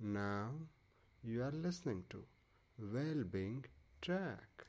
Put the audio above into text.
Now you are listening to well-being Track.